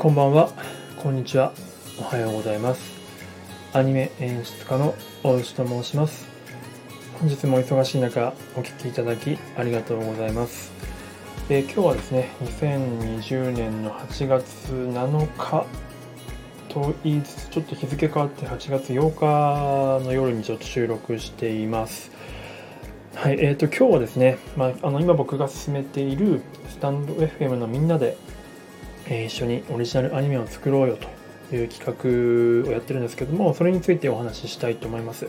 こんばんは、こんにちは、おはようございます。アニメ演出家の大内と申します。本日も忙しい中、お聞きいただきありがとうございます。えー今日はですね、2020年の8月7日と言いつつ、ちょっと日付変わって8月8日の夜にちょっと収録しています。はい、えー、と今日はですね、まあ、あの今僕が進めているスタンド FM のみんなで、え一緒にオリジナルアニメを作ろうよという企画をやってるんですけども、それについてお話ししたいと思います。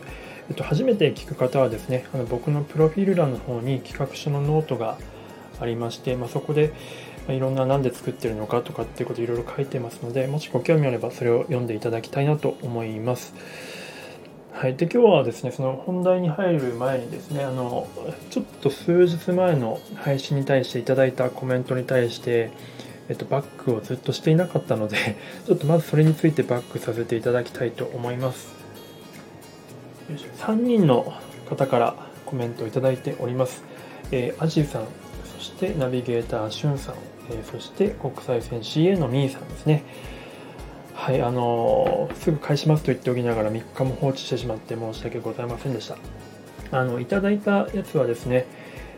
えっと、初めて聞く方はですね、あの僕のプロフィール欄の方に企画書のノートがありまして、まあ、そこでいろんな何で作ってるのかとかっていうことをいろいろ書いてますので、もしご興味あればそれを読んでいただきたいなと思います。はい、で今日はですねその本題に入る前にですねあのちょっと数日前の配信に対していただいたコメントに対して、えっと、バックをずっとしていなかったので ちょっとまずそれについてバックさせていただきたいと思います。3人の方からコメントをいただいております、えーアジさんそしてナビゲーターしゅんさん、えーそして国際線 CA のみーさんですね。はい、あのーすぐ返しますと言っておきながら3日も放置してしまって申し訳ございませんでした。あのいただいたやつはですね、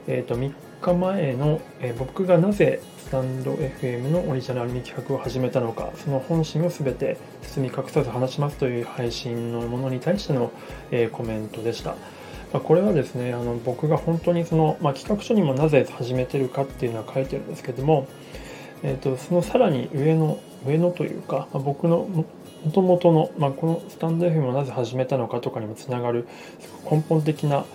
えー、と3日前の、えー僕がなぜスタンド FM のオリジナルアニメ企画を始めたのか、その本心をすべて包み隠さず話しますという配信のものに対しての、えーコメントでした。まあこれはですね、あの僕が本当にその、まあ、企画書にもなぜ始めてるかっていうのは書いてるんですけども、えー、とそのさらに上の上のというか、まあ僕のももともとの、まあ、このスタンド FM をなぜ始めたのかとかにもつながる根本的な、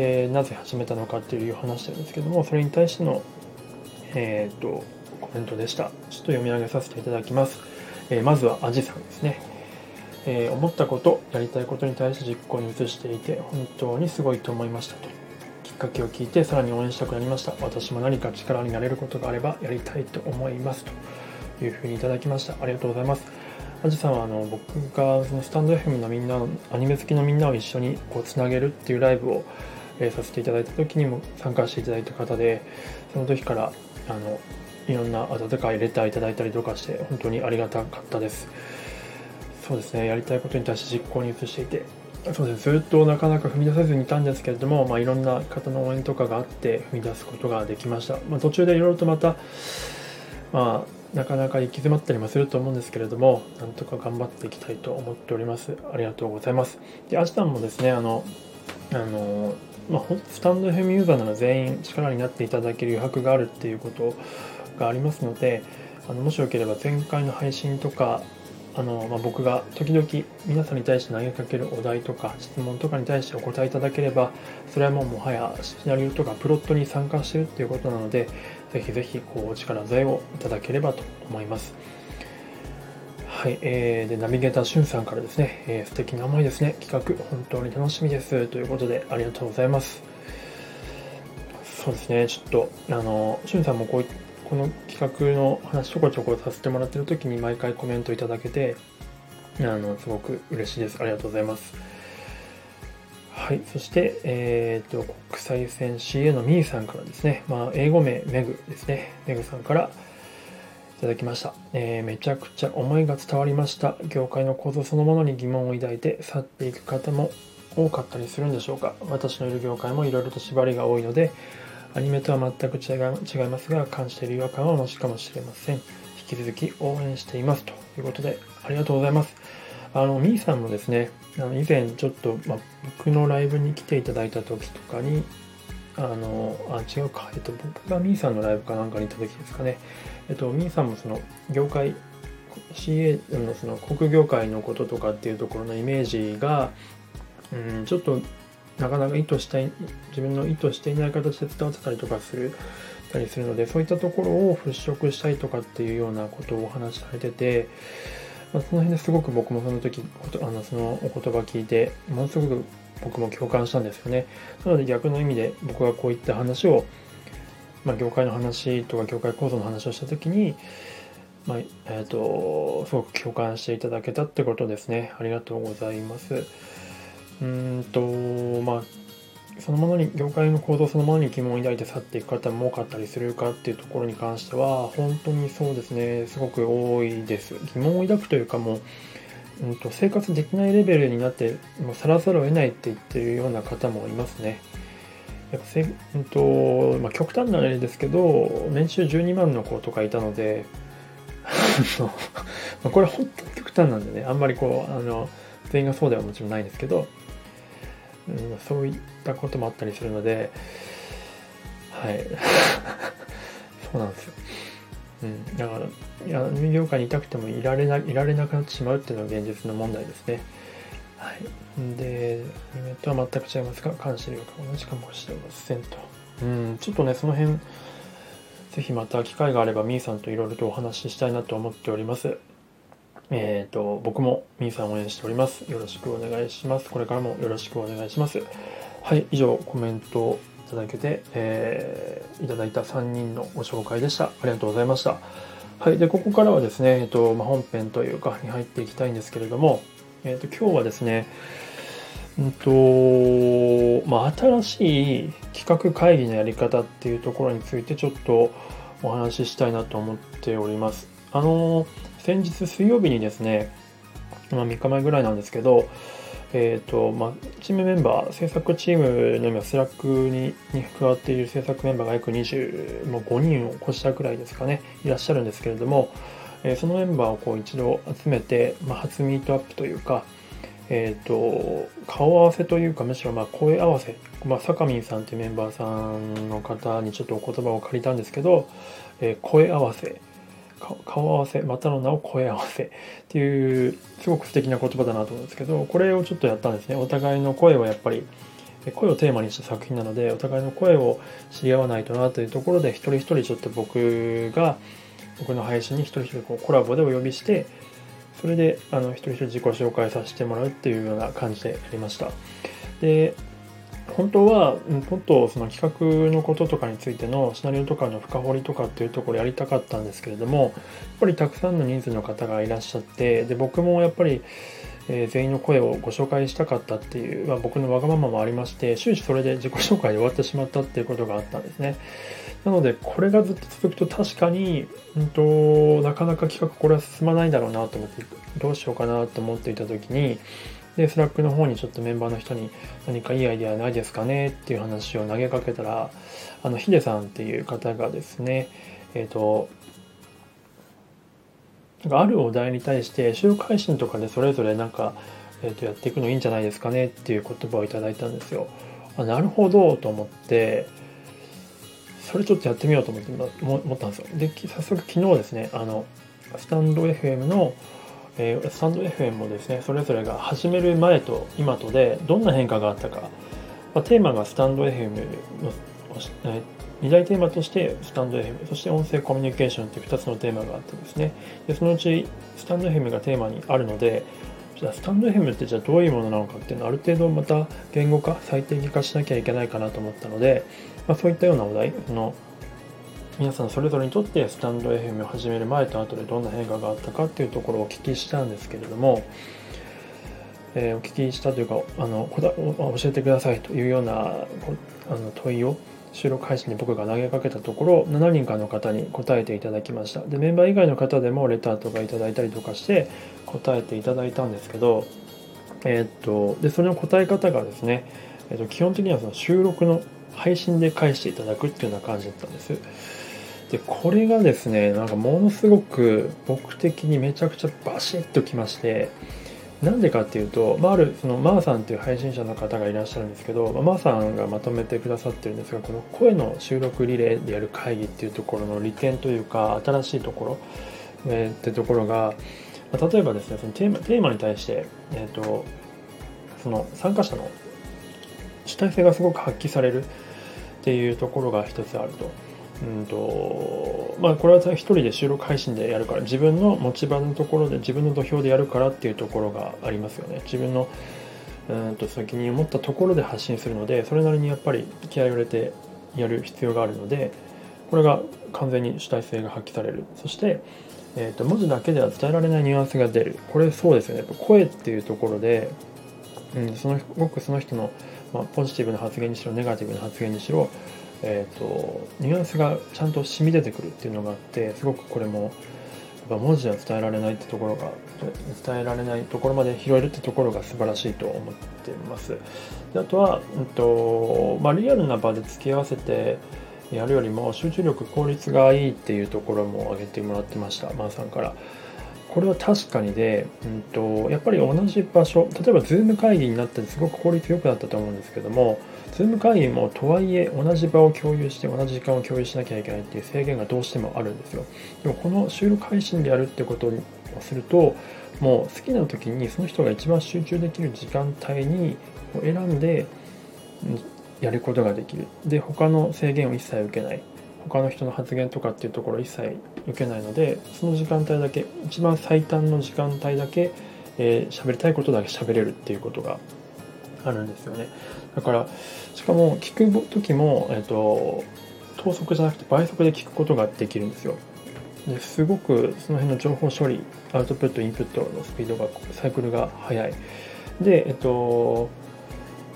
えーなぜ始めたのかっていう話なんですけどもそれに対しての、えー、とコメントでした。ちょっと読み上げさせていただきます、えーまずはアジさんですね。えー思ったことやりたいことに対して実行に移していて本当にすごいと思いましたと。きっかけを聞いてさらに応援したくなりました。私も何か力になれることがあればやりたいと思いますと。いうふうにいただきました。ありがとうございます。アジさんはあの僕がそのスタンド FM のみんなのアニメ好きのみんなを一緒にこうつなげるっていうライブを、えさせていただいた時にも参加していただいた方でその時からあのいろんな温かいレターいただいたりとかして本当にありがたかったです。そうですねやりたいことに対して実行に移していてそうですずっとなかなか踏み出せずにいたんですけれども、まあ、いろんな方の応援とかがあって踏み出すことができました、まあ、途中でいろいろとまたまあなかなか行き詰まったりもすると思うんですけれどもなんとか頑張っていきたいと思っております。ありがとうございます。でアジさんもですねあのあのまあ、スタンド FM ユーザーなら全員力になっていただける余白があるっていうことがありますのであのもしよければ前回の配信とかあの、まあ、僕が時々皆さんに対して投げかけるお題とか質問とかに対してお答えいただければそれはもうもはやシナリオとかプロットに参加してるっていうことなのでぜひぜひこうお力添えをいただければと思います。はい、えー、でナビゲーターしゅんさんからですね、えー素敵な思いですね。企画本当に楽しみです。ということでありがとうございます。そうですねちょっとあのしゅんさんもこうこの企画の話ちょこちょこさせてもらってる時に毎回コメントいただけてあのすごく嬉しいです。ありがとうございます。はい、そして、えー、と国際線 CA のミーさんからですね、まあ、英語名メグですね、メグさんからいただきました、えーめちゃくちゃ思いが伝わりました。業界の構造そのものに疑問を抱いて去っていく方も多かったりするんでしょうか。私のいる業界もいろいろと縛りが多いので、アニメとは全く違い違いますが、感じている違和感は同じかもしれません。引き続き応援していますということで、ありがとうございます。あの、みーさんもですね、あの以前ちょっと、ま、僕のライブに来ていただいた時とかに、あの、あ、違うか、えっと、僕がみーさんのライブかなんかに行った時ですかね、えっと、みーさんもその業界 CA のその航空業界のこととかっていうところのイメージが、うん、ちょっとなかなか意図したい自分の意図していない形で伝わってたりとかするたりするのでそういったところを払拭したいとかっていうようなことをお話しされてて、まあ、その辺ですごく僕もその時あのそのお言葉聞いてものすごく僕も共感したんですよね。なので逆の意味で僕がこういった話をまあ、業界の話とか業界構造の話をした時に、まあえー、とすごく共感していただけたってことですね。ありがとうございます。うんとまあそのものに業界の構造そのものに疑問を抱いて去っていく方も多かったりするかっていうところに関しては本当にそうですね。すごく多いです。疑問を抱くというかもう、うん、と生活できないレベルになってもうさらざるを得ないって言ってるような方もいますねやっぱせ、うんとまあ、極端な例ですけど年収12万の子とかいたのでまこれ本当に極端なんでねあんまりこうあの全員がそうではもちろんないんですけどうん、そういったこともあったりするので、はい。そうなんですよ。うん、だから、いや、アニメ業界にいたくてもいられな、いられなくなってしまうっていうのが現実の問題ですね。はい。で、アニメとは全く違いますが、監視量が同じかもしれませんと。うん、ちょっとね、その辺、ぜひまた機会があれば、みーさんといろいろとお話ししたいなと思っております。えっ、ー、と、僕もみーさん応援しております。よろしくお願いします。これからもよろしくお願いします。はい、以上コメントただけて、えー、いただいた3人のご紹介でした。ありがとうございました。はい、で、ここからはですね、えっ、と、まあ、本編というかに入っていきたいんですけれども、えっ、と、今日はですね、うんと、まあ、新しい企画会議のやり方っていうところについてちょっとお話ししたいなと思っております。あの先日水曜日にですね、まあ、3日前ぐらいなんですけど、えーとまあ、チームメンバー、制作チームの今、 Slack にに加わっている制作メンバーが約25人を超したくらいですかね、いらっしゃるんですけれども、えー、そのメンバーをこう一度集めて、まあ、初ミートアップというか、えーと、顔合わせというか、むしろまあ声合わせ、まあ、坂民さんというメンバーさんの方にちょっとお言葉を借りたんですけど、えー、声合わせ顔合わせまたの名を声合わせっていうすごく素敵な言葉だなと思うんですけどこれをちょっとやったんですね。お互いの声をやっぱり声をテーマにした作品なのでお互いの声を知り合わないとなというところで一人一人ちょっと僕が僕の配信に一人一人こうコラボでお呼びしてそれであの一人一人自己紹介させてもらうっていうような感じでやりました。で本当はもっとその企画のこととかについてのシナリオとかの深掘りとかっていうところやりたかったんですけれどもやっぱりたくさんの人数の方がいらっしゃってで僕もやっぱり、え、全員の声をご紹介したかったっていう、まあ、僕のわがままもありまして終始それで自己紹介で終わってしまったっていうことがあったんですね。なのでこれがずっと続くと確かに、うんと、なかなか企画これは進まないだろうなと思ってどうしようかなと思っていた時にで、 Slack の方にちょっとメンバーの人に何かいいアイデアないですかねっていう話を投げかけたら、あの、ヒデさんっていう方がですね、えっ、ー、と、なんかあるお題に対して収録配信とかでそれぞれなんか、えー、とやっていくのいいんじゃないですかねっていう言葉をいただいたんですよ。あなるほどと思ってそれちょっとやってみようと思って思ったんですよ。で早速昨日ですねあのスタンド FM のえー、スタンド FM もですねそれぞれが始める前と今とでどんな変化があったか、まあ、テーマがスタンド FM の、え2大テーマとしてスタンド FM そして音声コミュニケーションという2つのテーマがあってですね。でそのうちスタンド FM がテーマにあるのでじゃあスタンド FM ってじゃあどういうものなのかっていうのをある程度また言語化最適化しなきゃいけないかなと思ったので、まあ、そういったようなお題の皆さんそれぞれにとってスタンド FM を始める前と後でどんな変化があったかっていうところをお聞きしたんですけれども、えー、お聞きしたというかあの教えてくださいというようなあの問いを収録配信に僕が投げかけたところ7人かの方に答えていただきました。でメンバー以外の方でもレターとかいただいたりとかして答えていただいたんですけどえー、っとでその答え方がですね、えー、っと基本的にはその収録の配信で返していただくっていうような感じだったんです。でこれがですねなんかものすごく僕的にめちゃくちゃバシッときましてなんでかっていうと、まあ、あるそのマーさんっていう配信者の方がいらっしゃるんですけど、まあ、マーさんがまとめてくださってるんですがこの声の収録リレーでやる会議っていうところの利点というか新しいところ、えー、ってところが、まあ、例えばですねそのテーマテーマに対して、えーとその参加者の主体性がすごく発揮されるっていうところが一つあると。うんとまあ、これは一人で収録配信でやるから自分の持ち場のところで自分の土俵でやるからっていうところがありますよね。自分のうんと責任を持ったところで発信するのでそれなりにやっぱり気合を入れてやる必要があるのでこれが完全に主体性が発揮される。そして、えー、と文字だけでは伝えられないニュアンスが出る。これそうですよね。声っていうところで、うん、そのごくその人のまあ、ポジティブな発言にしろネガティブな発言にしろ、えーと、ニュアンスがちゃんと染み出てくるっていうのがあってすごくこれもやっぱ文字では伝えられないってところが伝えられないところまで拾えるってところが素晴らしいと思ってます。であとは、うんとまあ、リアルな場で付き合わせてやるよりも集中力効率がいいっていうところも挙げてもらってましたマーさんから。これは確かにで、うんと、やっぱり同じ場所例えば Zoom 会議になってすごく効率よくなったと思うんですけども Zoom 会議もとはいえ同じ場を共有して同じ時間を共有しなきゃいけないっていう制限がどうしてもあるんですよ。でもこの収録配信でやるってことをするともう好きな時にその人が一番集中できる時間帯に選んでやることができる。で他の制限を一切受けない。他の人の発言とかっていうところ一切受けないのでその時間帯だけ一番最短の時間帯だけ喋、えー、りたいことだけ喋れるっていうことがあるんですよね。だからしかも聞く時も、えーと、等速じゃなくて倍速で聞くことができるんですよ。ですごくその辺の情報処理アウトプットインプットのスピードがサイクルが速い。でえっと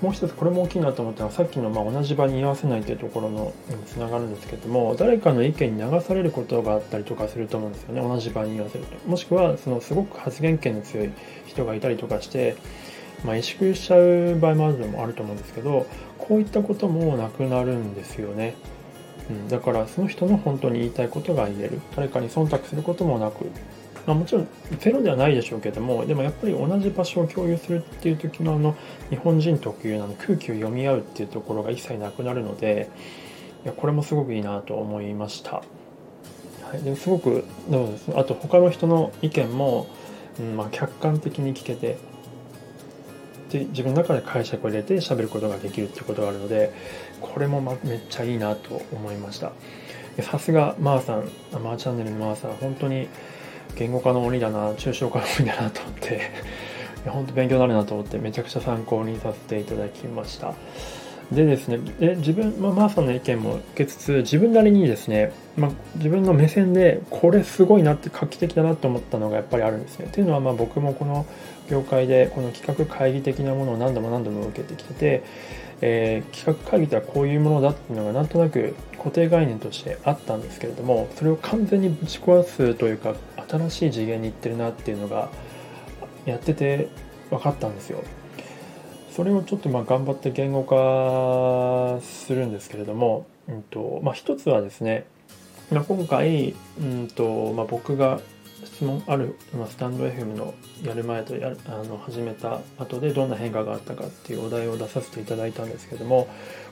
もう一つこれも大きいなと思ったのはさっきのま同じ場に居合わせないというところのにつながるんですけども誰かの意見に流されることがあったりとかすると思うんですよね。同じ場に居合わせると。もしくはそのすごく発言権の強い人がいたりとかして、まあ、萎縮しちゃう場合もあるのもあると思うんですけどこういったこともなくなるんですよね。うん、だからその人の本当に言いたいことが言える誰かに忖度することもなくまあ、もちろんゼロではないでしょうけどもでもやっぱり同じ場所を共有するっていう時のあの日本人特有なの空気を読み合うっていうところが一切なくなるのでいやこれもすごくいいなと思いました。はい、ですごくどうですあと他の人の意見も、うんまあ、客観的に聞けてで自分の中で解釈を入れて喋ることができるってことがあるのでこれもまめっちゃいいなと思いました。さすがまーさんまーチャンネルのまーさん本当に言語化の鬼だな抽象化の鬼だなと思って本当勉強になるなと思ってめちゃくちゃ参考にさせていただきました。でですねで自分、まあ、マーさんの意見も受けつつ自分なりにですね、まあ、自分の目線でこれすごいなって画期的だなと思ったのがやっぱりあるんですねっていうのはまあ僕もこの業界でこの企画会議的なものを何度も何度も受けてきてて、えー、企画会議とはこういうものだっていうのがなんとなく固定概念としてあったんですけれどもそれを完全にぶち壊すというか新しい次元に行ってるなっていうのがやってて分かったんですよ。それをちょっとまあ頑張って言語化するんですけれども、うんとまあ、一つはですね、まあ、今回、うんとまあ、僕が質問ある、まあ、スタンド FM のやる前とやあの始めた後でどんな変化があったかっていうお題を出させていただいたんですけども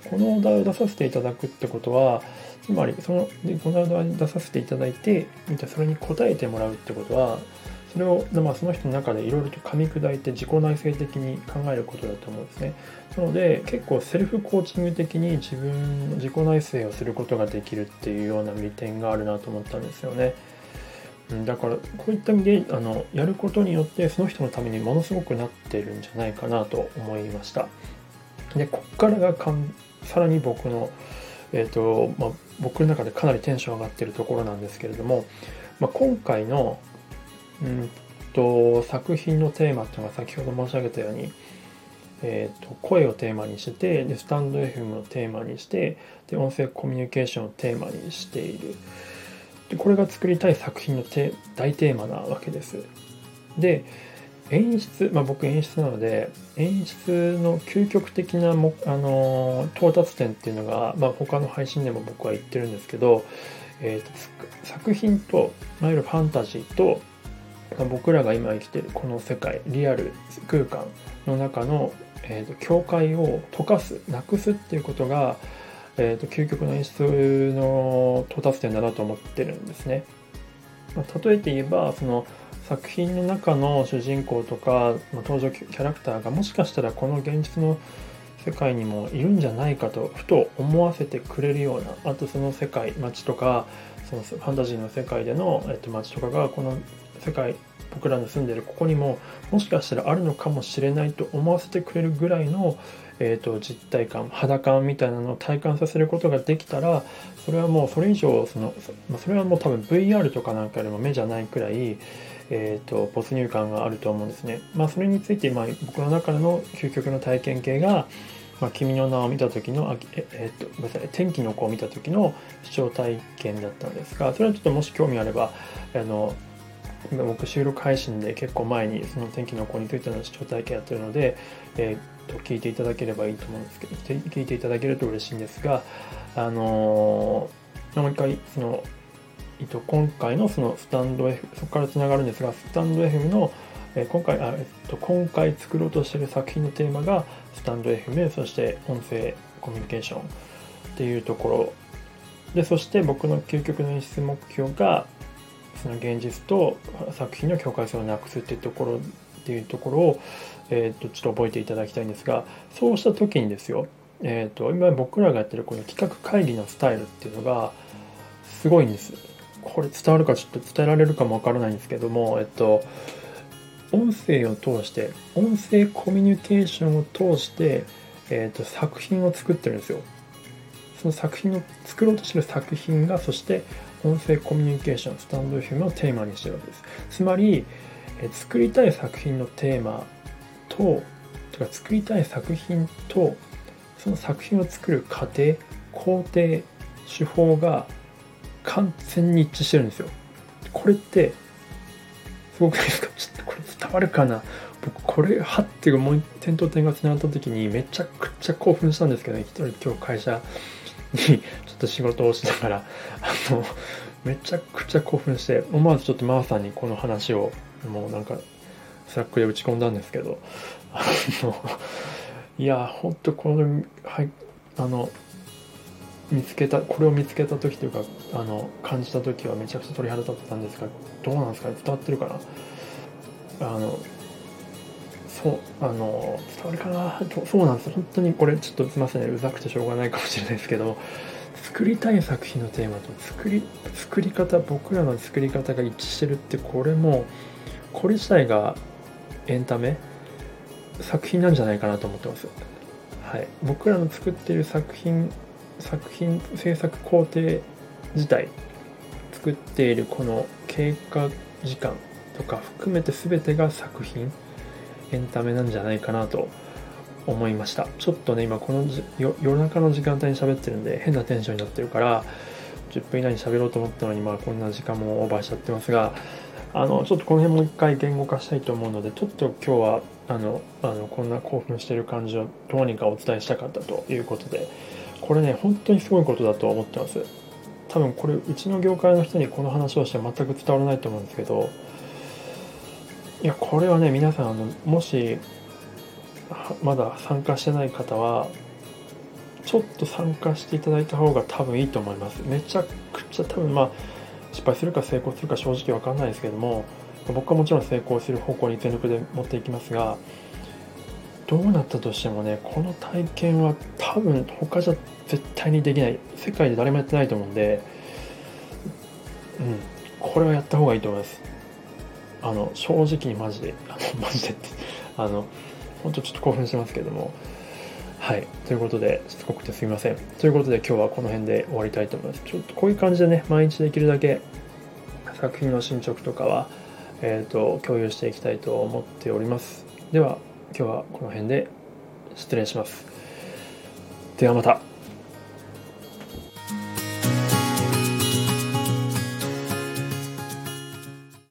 このお題を出させていただくってことはつまりそのこのお題を出させていただいてそれに答えてもらうってことはそれを、まあ、その人の中でいろいろと噛み砕いて自己内省的に考えることだと思うんですね。なので結構セルフコーチング的に自分の自己内省をすることができるっていうような利点があるなと思ったんですよね。だからこういった意味であのやることによってその人のためにものすごくなってるんじゃないかなと思いました。でこっからがかんさらに僕の、えーとまあ、僕の中でかなりテンション上がってるところなんですけれども、まあ、今回のうんと作品のテーマっていうのが先ほど申し上げたように、えーと、声をテーマにしてでスタンド FM をテーマにしてで音声コミュニケーションをテーマにしている。でこれが作りたい作品の大テーマなわけです。で演出、まあ、僕演出なので演出の究極的なも、あの到達点っていうのが、まあ、他の配信でも僕は言ってるんですけど、えーと、作品といわゆるファンタジーと僕らが今生きてるこの世界リアル空間の中の、えーと、境界を溶かすなくすっていうことが、えーと、究極の演出の到達点だなと思ってるんですね。まあ、例えて言えばその作品の中の主人公とか、まあ、登場キャラクターがもしかしたらこの現実の世界にもいるんじゃないかとふと思わせてくれるようなあとその世界街とかそのファンタジーの世界での、えっと、街とかがこの世界僕らの住んでるここにももしかしたらあるのかもしれないと思わせてくれるぐらいの、えーと、実体感肌感みたいなのを体感させることができたらそれはもうそれ以上その、まそれはもう多分 VR とかなんかよりも目じゃないくらい、えーと、没入感があると思うんですね。まあ、それについて、まあ、僕の中での究極の体験系がまあ、君の名を見た時のあええっとごめんなさい天気の子を見た時の視聴体験だったんですがそれはちょっともし興味あればあの今僕収録配信で結構前にその天気の子についての視聴体験やってるので、えー、と聞いていただければいいと思うんですけど聞いていただけると嬉しいんですがあのー、もう一回その、えっと、今回のそのスタンド F そこからつながるんですがスタンド FM のえ今回あ、えっと、今回作ろうとしてる作品のテーマがスタンド FM そして音声コミュニケーションっていうところ。でそして僕の究極の演出目標がその現実と作品の境界線をなくすっていうところっていうところを、えー、とちょっと覚えていただきたいんですがそうした時にですよ、えー、と今僕らがやってるこの企画会議のスタイルっていうのがすごいんです。これ伝わるかちょっと伝えられるかもわからないんですけども、えっと、音声を通して音声コミュニケーションを通して、えーと、作品を作ってるんですよ。その作品を作ろうとしてる作品がそして音声コミュニケーションスタンド FM をテーマにしてるわけです。つまり、え作りたい作品のテーマととか作りたい作品とその作品を作る過程工程手法が完全に一致してるんですよ。これってすごくないですか？ちょっとこれ伝わるかな？僕これはっていうもう点と点がつながった時にめちゃくちゃ興奮したんですけど、ね、一人今日会社。にちょっと仕事をしながらあのめちゃくちゃ興奮して思わずちょっとマーさんにこの話をもうなんか Slack で打ち込んだんですけどあのいやほんとこのはいあの見つけたこれを見つけた時というかあの感じた時はめちゃくちゃ鳥肌立ってたんですがどうなんですかね？伝わってるかな？あのそうあの伝わるか。なそうなんです本当にこれちょっとすいませんうざくてしょうがないかもしれないですけど。作りたい作品のテーマと作り作り方僕らの作り方が一致してるってこれもこれ自体がエンタメ？作品なんじゃないかなと思ってます。はい、僕らの作ってる作品作品制作工程自体作っているこの経過時間とか含めて全てが作品エンタメなんじゃないかなと思いました。ちょっとね今この夜中の時間帯に喋ってるんで変なテンションになってるから10分以内に喋ろうと思ったのにまあこんな時間もオーバーしちゃってますがあのちょっとこの辺もう一回言語化したいと思うのでちょっと今日はあのあのこんな興奮してる感じをどうにかお伝えしたかったということでこれね本当にすごいことだと思ってます。多分これうちの業界の人にこの話をして全く伝わらないと思うんですけどいやこれはね皆さんあのもしまだ参加してない方はちょっと参加していただいた方が多分いいと思います。めちゃくちゃ多分まあ失敗するか成功するか正直わかんないですけども僕はもちろん成功する方向に全力で持っていきますがどうなったとしてもねこの体験は多分他じゃ絶対にできない。世界で誰もやってないと思うんでうんこれはやった方がいいと思います。あの正直にマジであの マジでってあの本当ちょっと興奮してますけども。はい。ということでしつこくてすみません。ということで今日はこの辺で終わりたいと思います。ちょっとこういう感じでね毎日できるだけ作品の進捗とかはえー、と共有していきたいと思っております。では今日はこの辺で失礼します。ではまた。